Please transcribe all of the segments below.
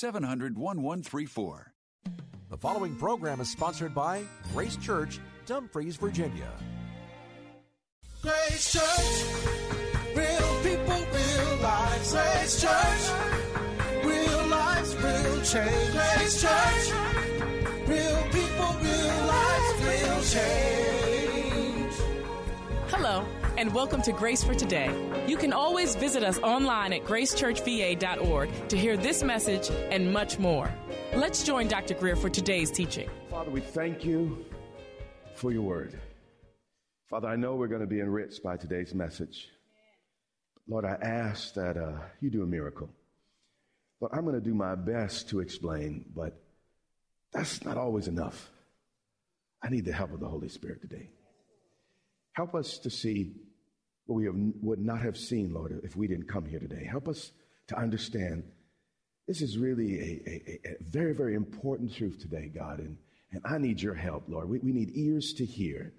700 1134. The following program is sponsored by Grace Church, Dumfries, Virginia. Grace Church, real people, real lives. Grace Church, real lives, real change. Grace Church, real people, real lives, real change. Hello, and welcome to Grace for Today. You can always visit us online at gracechurchva.org to hear this message and much more. Let's join Dr. Grier for today's teaching. Father, we thank you for your word. Father, I know we're going to be enriched by today's message. Lord, I ask that uh, you do a miracle. Lord, I'm going to do my best to explain, but that's not always enough. I need the help of the Holy Spirit today. Help us to see what we have, would not have seen, Lord, if we didn't come here today. Help us to understand this is really a, a, a very, very important truth today, God, and, and I need your help, Lord. We, we need ears to hear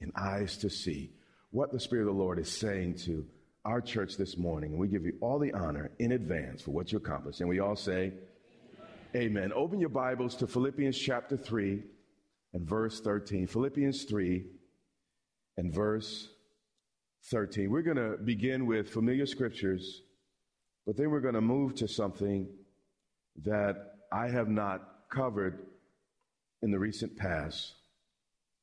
and eyes to see what the Spirit of the Lord is saying to our church this morning. And we give you all the honor in advance for what you accomplished. And we all say, Amen. Amen. Open your Bibles to Philippians chapter 3 and verse 13. Philippians 3 and verse 13. We're going to begin with familiar scriptures, but then we're going to move to something that I have not covered in the recent past.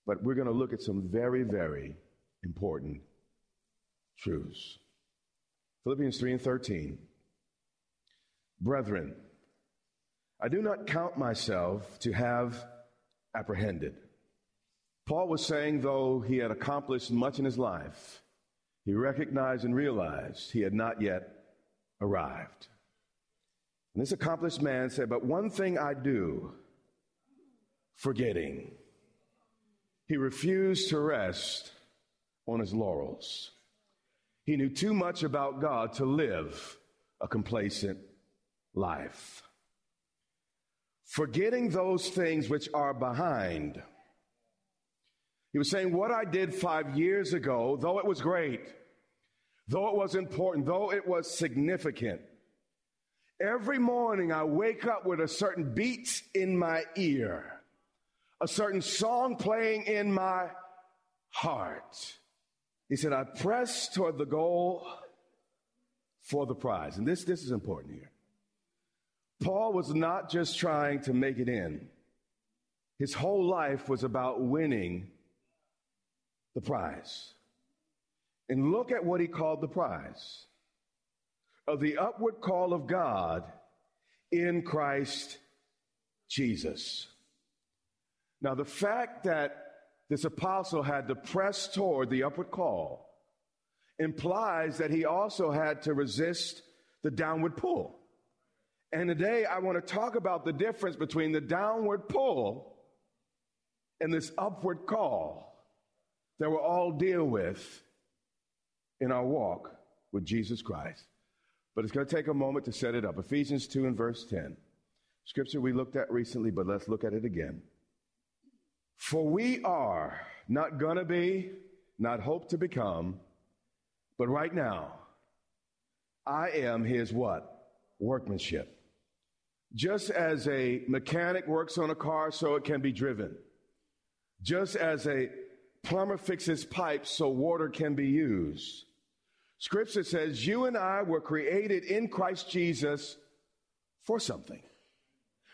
But we're going to look at some very, very important truths. Philippians 3 and 13. Brethren, I do not count myself to have apprehended. Paul was saying, though he had accomplished much in his life, he recognized and realized he had not yet arrived. And this accomplished man said, But one thing I do, forgetting. He refused to rest on his laurels. He knew too much about God to live a complacent life. Forgetting those things which are behind. He was saying, What I did five years ago, though it was great, though it was important, though it was significant, every morning I wake up with a certain beat in my ear a certain song playing in my heart. He said, I press toward the goal for the prize. And this, this is important here. Paul was not just trying to make it in, his whole life was about winning the prize. And look at what he called the prize of the upward call of God in Christ Jesus. Now, the fact that this apostle had to press toward the upward call implies that he also had to resist the downward pull. And today I want to talk about the difference between the downward pull and this upward call that we'll all deal with in our walk with Jesus Christ. But it's going to take a moment to set it up. Ephesians 2 and verse 10. Scripture we looked at recently, but let's look at it again. For we are not going to be, not hope to become, but right now, I am his what? Workmanship. Just as a mechanic works on a car so it can be driven, just as a plumber fixes pipes so water can be used. Scripture says you and I were created in Christ Jesus for something.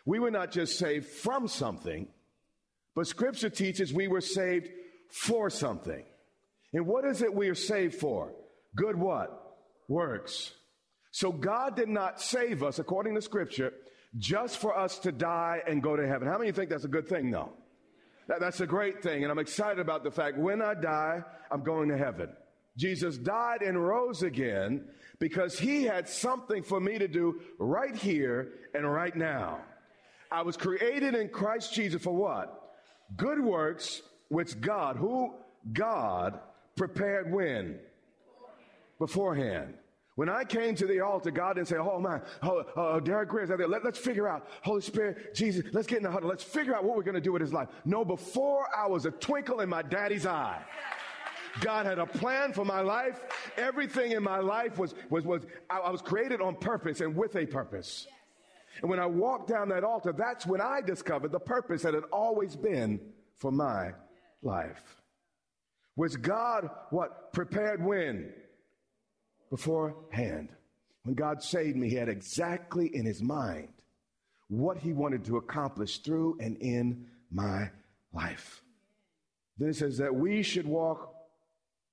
We were not just saved from something, but scripture teaches we were saved for something. And what is it we are saved for? Good what? Works. So God did not save us, according to scripture, just for us to die and go to heaven. How many think that's a good thing, though? That, that's a great thing. And I'm excited about the fact when I die, I'm going to heaven. Jesus died and rose again because he had something for me to do right here and right now. I was created in Christ Jesus for what? Good works which God, who God prepared when? Beforehand. When I came to the altar, God didn't say, Oh man, oh, uh, Derek Grier's out there. Let, us figure out, Holy Spirit, Jesus, let's get in the huddle. Let's figure out what we're going to do with his life. No, before I was a twinkle in my daddy's eye. God had a plan for my life. Everything in my life was, was, was I, I was created on purpose and with a purpose. And when I walked down that altar, that's when I discovered the purpose that had always been for my life. Was God what prepared when? Beforehand. When God saved me, He had exactly in His mind what He wanted to accomplish through and in my life. Then it says that we should walk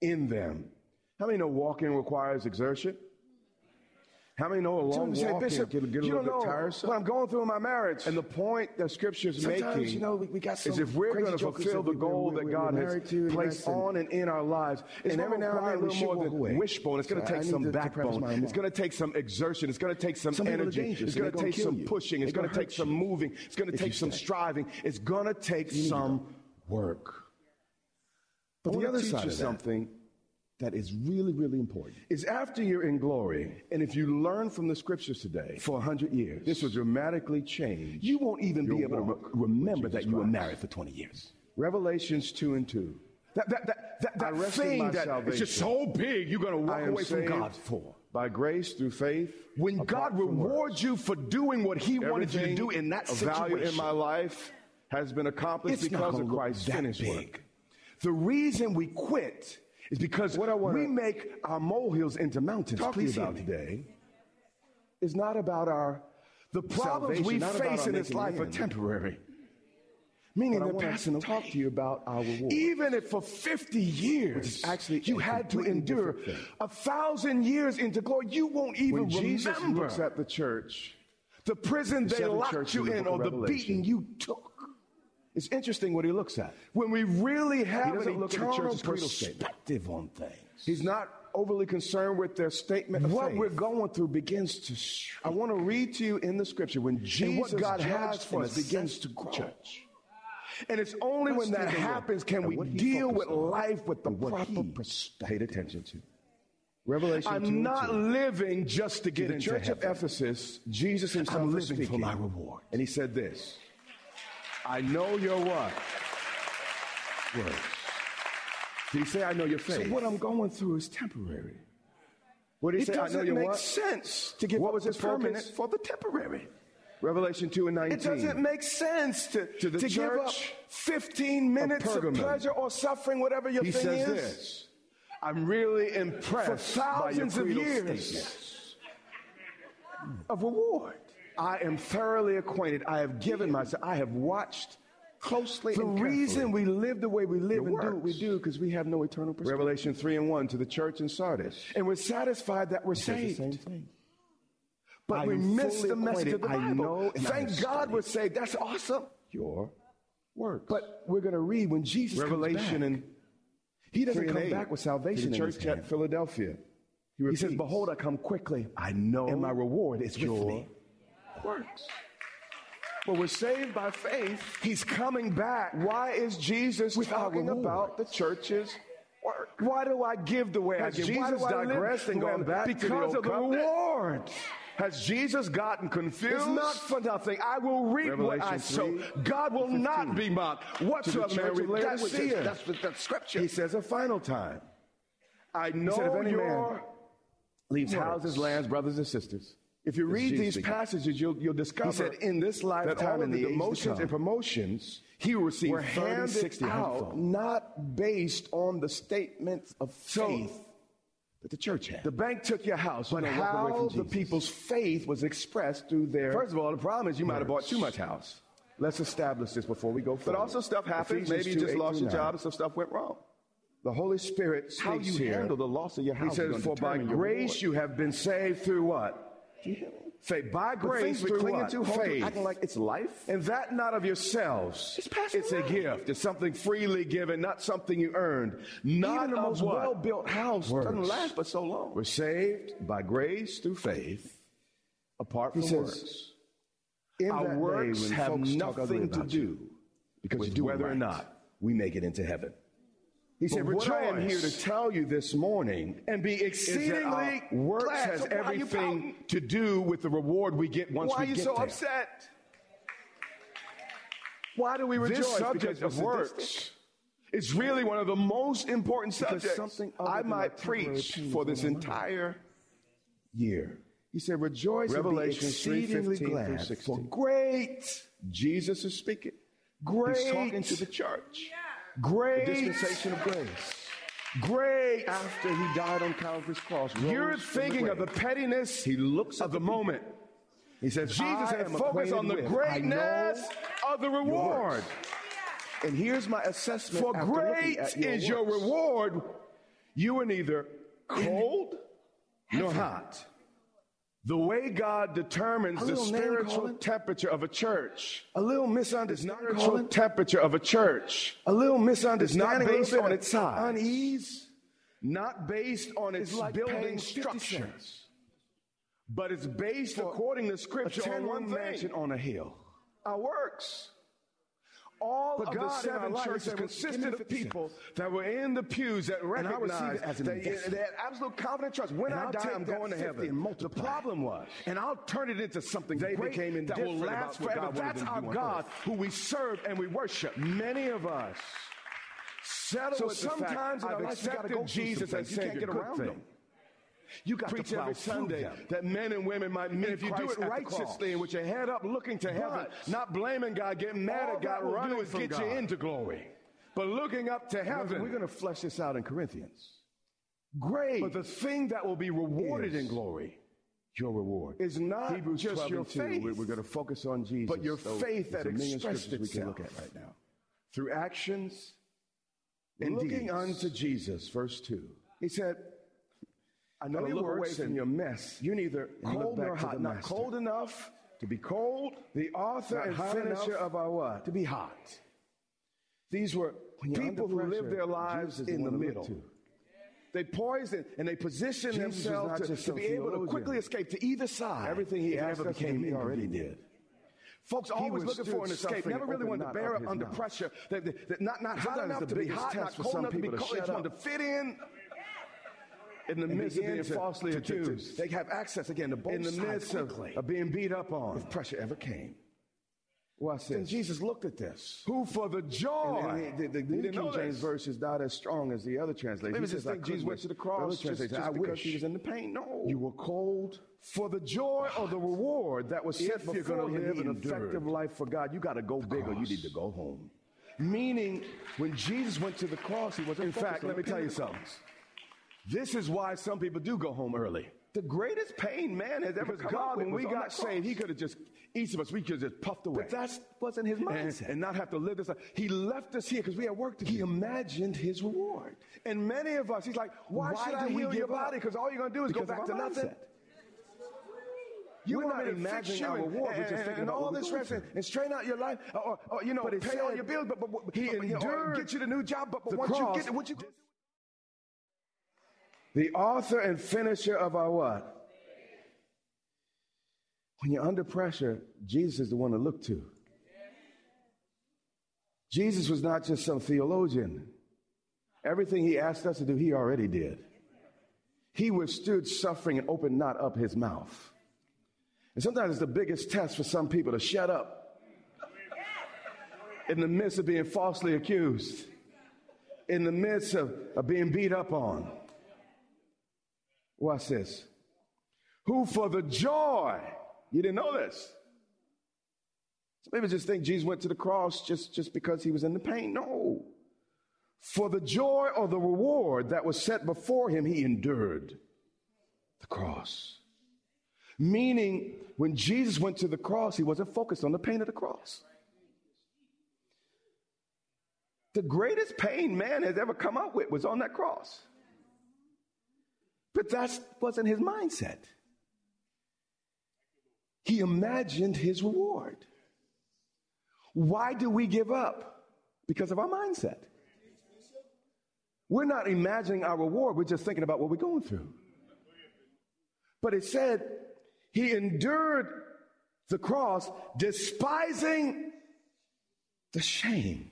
in them. How many know walking requires exertion? How many know a long say, walk Bishop, can get a you little don't bit know tiresome? what I'm going through in my marriage. And the point that Scripture's Sometimes, making you know, we, we got is if we're going to fulfill the goal that God has placed on and in our lives, it's And every going to now and then a we little should more than wishbone. It's going to take some to- to practice backbone. It's going to take some exertion. It's going to take some, energy. It's going to take some pushing. It's going to take some moving. It's going to take some striving. It's going to take some work. But the other side of something that is really, really important is after you're in glory, and if you learn from the scriptures today for a hundred years. this will dramatically change. you won't even be your able to walk re- remember that Jesus you were Christ. married for 20 years. Revelations 2 and 2. That, that, that, that, I that rest in thing that is just so big, you're going to walk am away from saved God for. By grace through faith. When apart God from works. rewards you for doing what He wanted you to Everything do in that of value in my life has been accomplished it's not because gonna of look Christ's that finished big. work. The reason we quit is because What I wanna we make our molehills into mountains. Talk to you Please about today is not about our The problems we face in this life are temporary. Meaning But they're passing away. talk to you about our reward. Even if for 50 years Which is actually you had to endure a thousand years into glory, you won't even when Jesus remember looks at the church, the prison the they locked you in the in book or the beating you took. It's interesting what he looks at. When we really have an look at the eternal church's creedal statement. perspective on things, He's not overly concerned with their statement of what faith. we're going through begins to I want to read to you in the scripture when Jesus what God has for us begins to grow. church. And it's only Let's when that take a look happens can we deal with on life with the what proper perspective. paid attention to. Revelation I'm and not 2. living just to get To the into church of. Ephesus, Jesus himself I'm living for speaking. my reward. And he said this I know your what? Words. Did he say, I know your So what I'm going through is temporary. what did he It say? I know doesn't your make what? sense to give What up was the focus? permanent for the temporary. Revelation 2 and 19. It doesn't make sense to, To the to give up church 15 minutes of, Pergamum. pleasure or suffering, whatever your he thing says is. this I'm really impressed For by your thousands of years. statements. Of reward. I am thoroughly acquainted. I have given myself, I have watched closely The reason we live the way we live and do what we do because we have no eternal perspective. Revelation 3 and 1 to the church in Sardis. And we're satisfied that we're the saved. same thing. But I we miss the message of the acquainted. I Bible. know Thank God we're saved. That's awesome. Your works. But we're going to read when Jesus Revelation comes back. and he doesn't come 8 back with to salvation the in his church at Philadelphia. He, He says, Behold, I come quickly, I know and my reward is with your me. Works. Well, we're saved by faith. He's coming back. Why is Jesus With talking about the church's work? Why do I give the way Has I give? Jesus do I live digressed and the way I gone back to the because old of the covenant? reward? Has Jesus gotten confused? It's not for nothing. I will reap what I Revelation sow. God will 15. not be mocked. Whatsoever man that's, that's, that's, scripture. He says a final time. I know said, if any your man leaves works. houses, lands, brothers and sisters. If you read these speaking. passages, you'll, you'll discover He said, in this lifetime and the the age demotions come, and promotions he received receive were 30, handed 60, out 100 not based on the statements of So, faith that the church had. The bank took your house, but you're gonna walk away how the people's faith was expressed through their First of all, the problem is you might have bought too much house. Let's establish this before we go further. But also stuff happens. Maybe you just lost your job and some stuff went wrong. The Holy Spirit speaks How you here. handle the loss of your house He says, "For by grace reward." you have been saved through what? Do you hear me? Faith by grace we through cling what? to, to, faith. acting like it's life. and that not of yourselves. It's It's a gift. It's something freely given, not something you earned. Not Even the most what? well-built house doesn't last but so long. We're saved by grace through faith, apart from says, works. In Our that works have nothing to you, do because with you do it whether or not we make it into heaven. He But said, what I am here to tell you this morning and be is that exceedingly our works glad. has So why are you everything to do with the reward we get once Why we are you get so there. upset? Why do we rejoice? This subject Because of works sadistic? is really one of the most important Because subjects something I might preach for this entire year. He said, rejoice Revelation and be exceedingly 3:15 glad, 16. for great, Jesus is speaking. great, He's talking to the church. Great The dispensation of grace. great. After he died on Calvary's cross, You're thinking of the pettiness He looks at of the the moment. He says, Jesus had focused on the greatness of the reward. And here's my assessment. For great at is your reward. You are neither cold nor hot. The way God determines the spiritual temperature of a church A little misunderstanding, spiritual temperature of a church. A little It's not misunderstanding. a little based on its size, Unease. not based on its like building paying 50 structure, cents but it's based according to Scripture on one mansion on a hill. our works. All But of God the seven churches consisted of people that were in the pews that And I recognized it as an that they had absolute confident trust. When And I I'll die, I'm going to heaven. and The problem was, and I'll turn it into something They great became that will last forever. That's our God earth. who we serve and we worship. Many of us settle So with the fact, in I've life, you gotta accepted go Jesus some as things. You can't get Good around thing. You got preach every Sunday that men and women might meet if you do it righteously and with your head up looking to heaven, But not blaming God, getting mad at God, running is get you God. into glory. But looking up to heaven, We're going to flesh this out in Corinthians. Great. but the thing that will be rewarded in glory, your reward, is not Hebrews just your 2. faith. We're, going to focus on Jesus. but your though faith that expressed scriptures we can look itself. at right now. Through actions And looking deeds. unto Jesus, verse 2. He said, I know Gotta your away from your mess. You're neither cold nor hot. Not master. cold enough to be cold. the author and finisher of our what? to be hot. These were people who lived their lives in the the one to look middle. They poised and they positioned Jesus themselves to, to be able to quickly escape to either side. Everything he never became he already did. Folks always looking for an escape. Never really wanted to bear up under his pressure. That, that, that not, not hot enough to be hot, not cold some enough to be cold. They just wanted to fit in. In the midst of being falsely accused. They have access again to both in the midst of, of being beat up on. if pressure ever came. Watch Then. Jesus looked at this. Who for the joy. And, and the, the, the New King James this. verse is not as strong as the other translation. Maybe He just "I think Jesus went to the wish." cross other just, just I wish he was in the pain. No. you were cold. for the joy of the reward that was set If you're before going to live an effective life for God, you got to go big or you need to go home. Meaning, when Jesus went to the cross, he wasn't. In fact, let me tell you the something. This is why some people do go home early. The greatest pain man has ever come God, when we got saved, He could have just each of us we could have just puffed away. But that wasn't his and, mindset. and not have to live this. life. He left us here because we had work to do. he imagined his reward. And many of us, he's like, why, Why should I heal give your up? body? Because all you're going to do is Because go back to nothing. mindset. You We're want not me to fix imagining our and, reward, and- thinking and about all this rest and, and straighten out your life, or, or, or, you know, pay all your bills, but, but, but he you or endured get you the new job. But, but once cross. you get it, what you do? The author and finisher of our what? When you're under pressure, Jesus is the one to look to. Jesus was not just some theologian. Everything he asked us to do, he already did. He withstood suffering and opened not up his mouth. And sometimes it's the biggest test for some people to shut up in the midst of being falsely accused, in the midst of, of being beat up on. Watch this. Who for the joy, you didn't know this. Some people just think Jesus went to the cross just, just because he was in the pain. No. For the joy or the reward that was set before him, he endured the cross. Meaning, when Jesus went to the cross, he wasn't focused on the pain of the cross. The greatest pain man has ever come up with was on that cross. But that wasn't his mindset. he imagined his reward. Why do we give up? Because of our mindset. We're not imagining our reward, we're just thinking about what we're going through. But it said, He endured the cross, despising the shame.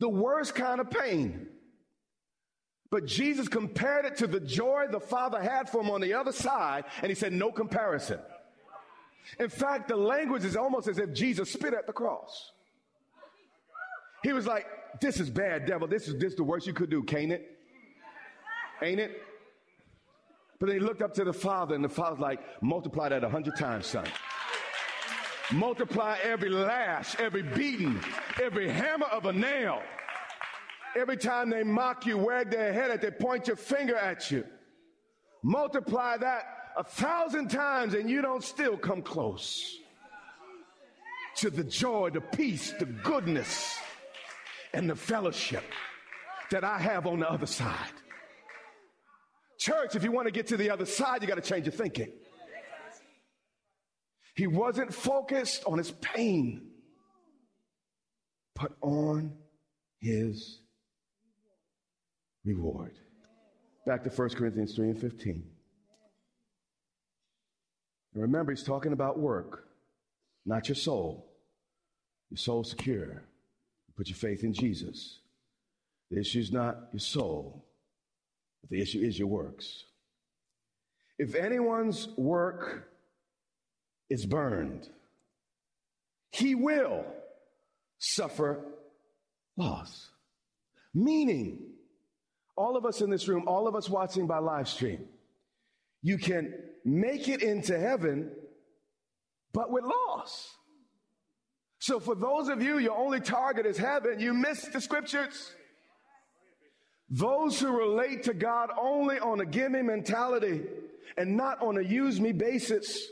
The worst kind of pain. But Jesus compared it to the joy the Father had for him on the other side, and he said, No comparison. In fact, the language is almost as if Jesus spit at the cross. He was like, This is bad, devil. This is this the worst you could do, can't it? Ain't it? But then he looked up to the Father, and the Father's like, Multiply that a hundred times, son. Multiply every lash, every beating, every hammer of a nail. Every time they mock you, wag their head at, they point your finger at you. Multiply that a thousand times and you don't still come close to the joy, the peace, the goodness, and the fellowship that I have on the other side. Church, if you want to get to the other side, you got to change your thinking. He wasn't focused on his pain, but on his reward. Back to 1 Corinthians 3 and 15. And remember, he's talking about work, not your soul. Your soul secure. put your faith in Jesus. The issue is not your soul, but the issue is your works. If anyone's work is burned, he will suffer loss. Meaning, all of us in this room, all of us watching by live stream, you can make it into heaven, but with loss. So for those of you, your only target is heaven, you miss the scriptures. Those who relate to God only on a gimme mentality and not on a use me basis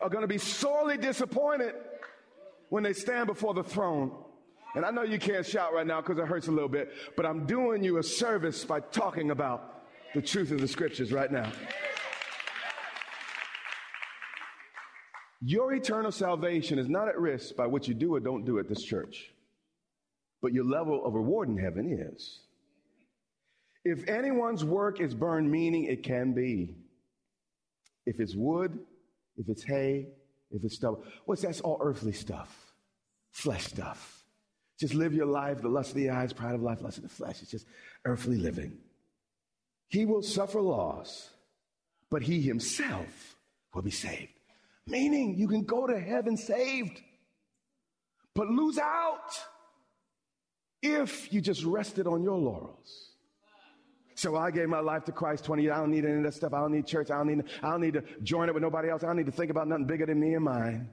are going to be sorely disappointed when they stand before the throne and I know you can't shout right now because it hurts a little bit, but I'm doing you a service by talking about the truth of the scriptures right now. Your eternal salvation is not at risk by what you do or don't do at this church, but your level of reward in heaven is. If anyone's work is burned, meaning it can be. If it's wood, if it's hay, if it's stubble. what's that's all earthly stuff, flesh stuff. Just live your life, the lust of the eyes, pride of life, lust of the flesh. It's just earthly living. He will suffer loss, but he himself will be saved. Meaning you can go to heaven saved, but lose out if you just rested on your laurels. So I gave my life to Christ 20 years. I don't need any of that stuff. I don't need church. I don't need, I don't need to join it with nobody else. I don't need to think about nothing bigger than me and mine.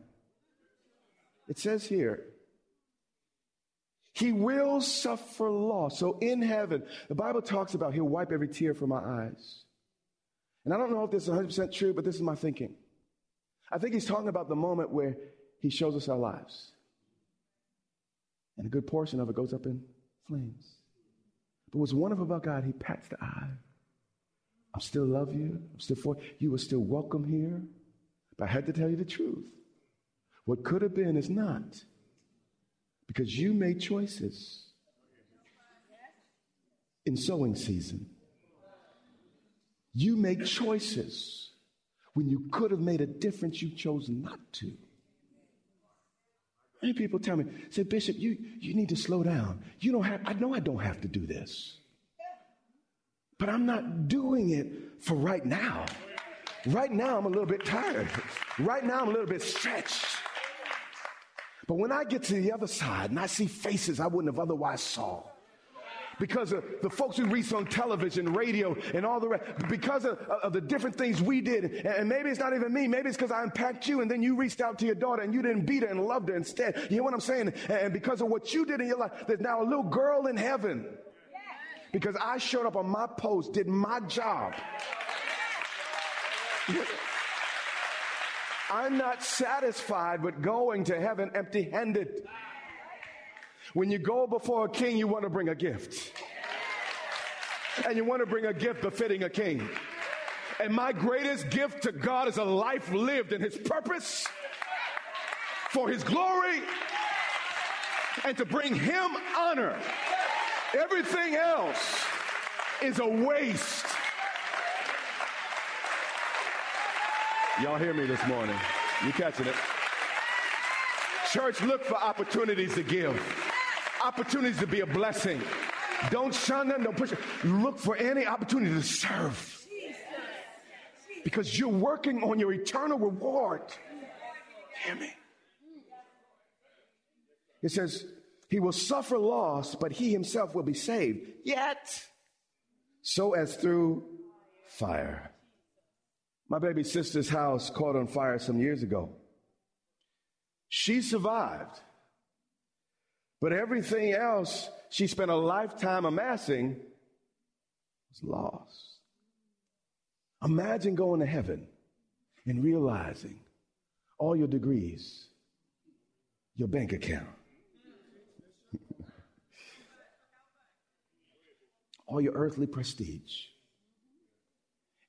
It says here, he will suffer loss. So in heaven, the Bible talks about he'll wipe every tear from my eyes. And I don't know if this is 100% true, but this is my thinking. I think he's talking about the moment where he shows us our lives. And a good portion of it goes up in flames. But what's wonderful about God, he pats the eye. I still love you. I'm still for you. You are still welcome here. But I had to tell you the truth. What could have been is not. Because you made choices in sowing season. You make choices when you could have made a difference, you chose not to. Many people tell me, say, Bishop, you, you need to slow down. You don't have, I know I don't have to do this. But I'm not doing it for right now. Right now, I'm a little bit tired. Right now, I'm a little bit stretched. But when I get to the other side and I see faces I wouldn't have otherwise saw, because of the folks we reach on television, radio, and all the rest, because of, of the different things we did. And maybe it's not even me. Maybe it's because I impacted you and then you reached out to your daughter and you didn't beat her and loved her instead. You know what I'm saying? And because of what you did in your life, there's now a little girl in heaven. Because I showed up on my post, did my job. I'm not satisfied with going to heaven empty handed. When you go before a king, you want to bring a gift. And you want to bring a gift befitting a king. And my greatest gift to God is a life lived in His purpose for His glory and to bring Him honor. Everything else is a waste. Y'all hear me this morning? You catching it? Church, look for opportunities to give, opportunities to be a blessing. Don't shun them, don't push it. Look for any opportunity to serve. Because you're working on your eternal reward. Hear me? It says, He will suffer loss, but He Himself will be saved. Yet, so as through fire. My baby sister's house caught on fire some years ago. She survived. But everything else she spent a lifetime amassing was lost. Imagine going to heaven and realizing all your degrees, your bank account, all your earthly prestige,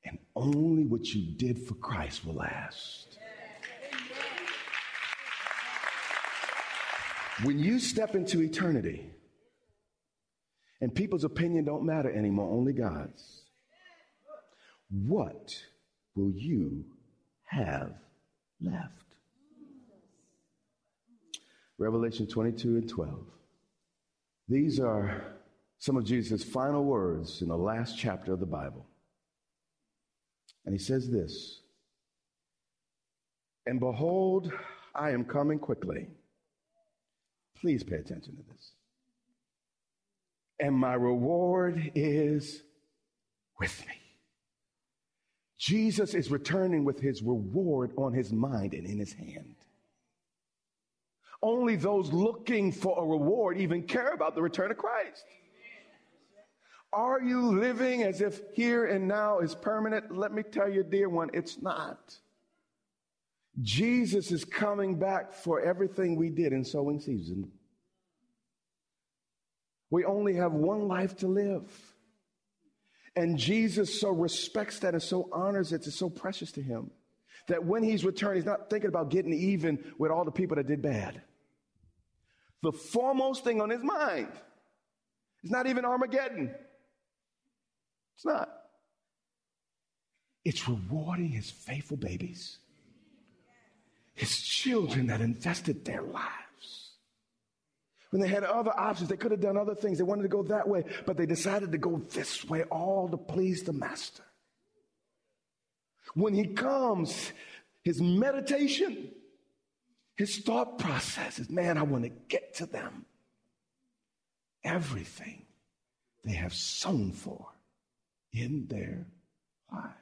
and only what you did for Christ will last. When you step into eternity and people's opinion don't matter anymore, only God's, what will you have left? Revelation 22 and 12. These are some of Jesus' final words in the last chapter of the Bible. And he says this And behold, I am coming quickly. Please pay attention to this. And my reward is with me. Jesus is returning with his reward on his mind and in his hand. Only those looking for a reward even care about the return of Christ. Are you living as if here and now is permanent? Let me tell you, dear one, it's not. Jesus is coming back for everything we did in sowing season. We only have one life to live. And Jesus so respects that and so honors it, it's so precious to him that when he's returned, he's not thinking about getting even with all the people that did bad. The foremost thing on his mind is not even Armageddon. It's not. It's rewarding his faithful babies his children that invested their lives. When they had other options, they could have done other things. They wanted to go that way, but they decided to go this way, all to please the master. When he comes, his meditation, his thought process is man, I want to get to them. Everything they have sown for in their lives.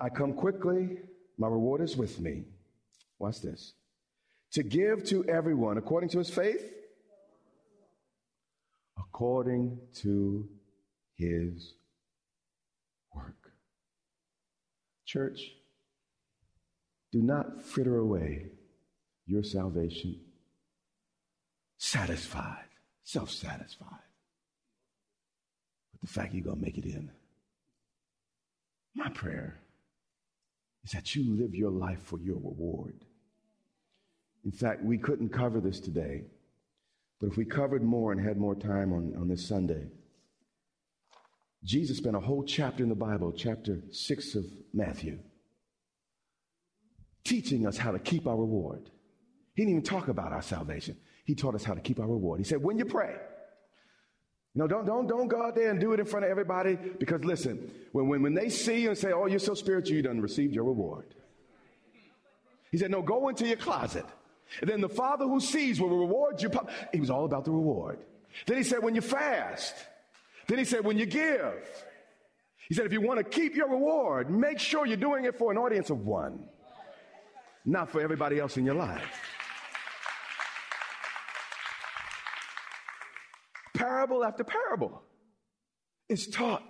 I come quickly my reward is with me. Watch this. To give to everyone according to his faith, according to his work. Church, do not fritter away your salvation satisfied, self satisfied with the fact you're going to make it in. My prayer is that you live your life for your reward. In fact, we couldn't cover this today, but if we covered more and had more time on, on this Sunday, Jesus spent a whole chapter in the Bible, chapter 6 of Matthew, teaching us how to keep our reward. He didn't even talk about our salvation. He taught us how to keep our reward. He said, when you pray, no, don't, don't, don't go out there and do it in front of everybody because listen, when, when, when they see you and say, oh, you're so spiritual, you done received your reward. He said, no, go into your closet. And then the father who sees will reward you. He was all about the reward. Then he said, when you fast. Then he said, when you give. He said, if you want to keep your reward, make sure you're doing it for an audience of one, not for everybody else in your life. Parable after parable is taught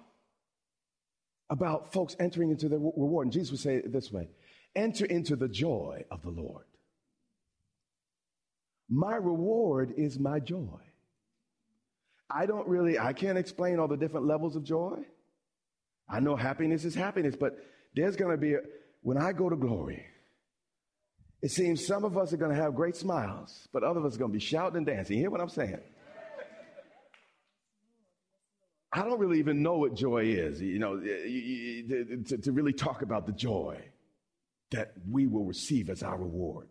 about folks entering into their reward. And Jesus would say it this way enter into the joy of the Lord. My reward is my joy. I don't really, I can't explain all the different levels of joy. I know happiness is happiness, but there's going to be, a, when I go to glory, it seems some of us are going to have great smiles, but other of us are going to be shouting and dancing. You hear what I'm saying? I don't really even know what joy is, you know, to, to really talk about the joy that we will receive as our reward.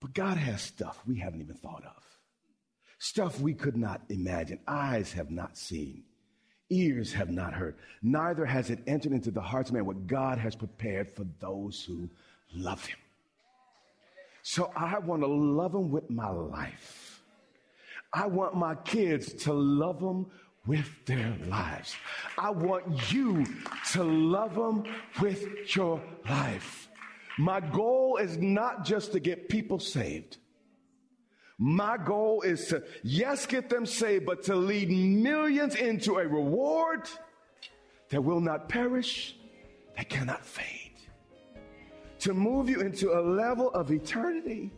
But God has stuff we haven't even thought of, stuff we could not imagine, eyes have not seen, ears have not heard, neither has it entered into the hearts of man what God has prepared for those who love Him. So I want to love Him with my life. I want my kids to love them with their lives. I want you to love them with your life. My goal is not just to get people saved. My goal is to, yes, get them saved, but to lead millions into a reward that will not perish, that cannot fade. To move you into a level of eternity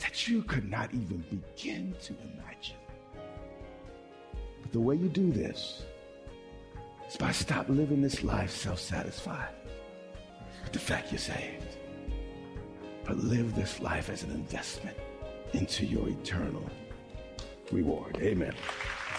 that you could not even begin to imagine. But the way you do this is by stop living this life self-satisfied with the fact you're saved. But live this life as an investment into your eternal reward. Amen.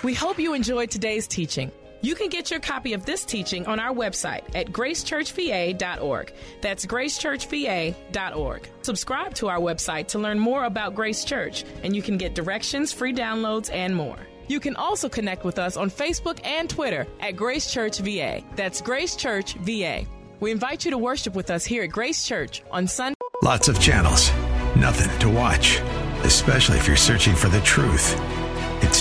We hope you enjoyed today's teaching. You can get your copy of this teaching on our website at gracechurchva.org. That's gracechurchva.org. Subscribe to our website to learn more about Grace Church, and you can get directions, free downloads, and more. You can also connect with us on Facebook and Twitter at Grace Church VA. That's Grace Church VA. We invite you to worship with us here at Grace Church on Sunday. Lots of channels, nothing to watch, especially if you're searching for the truth.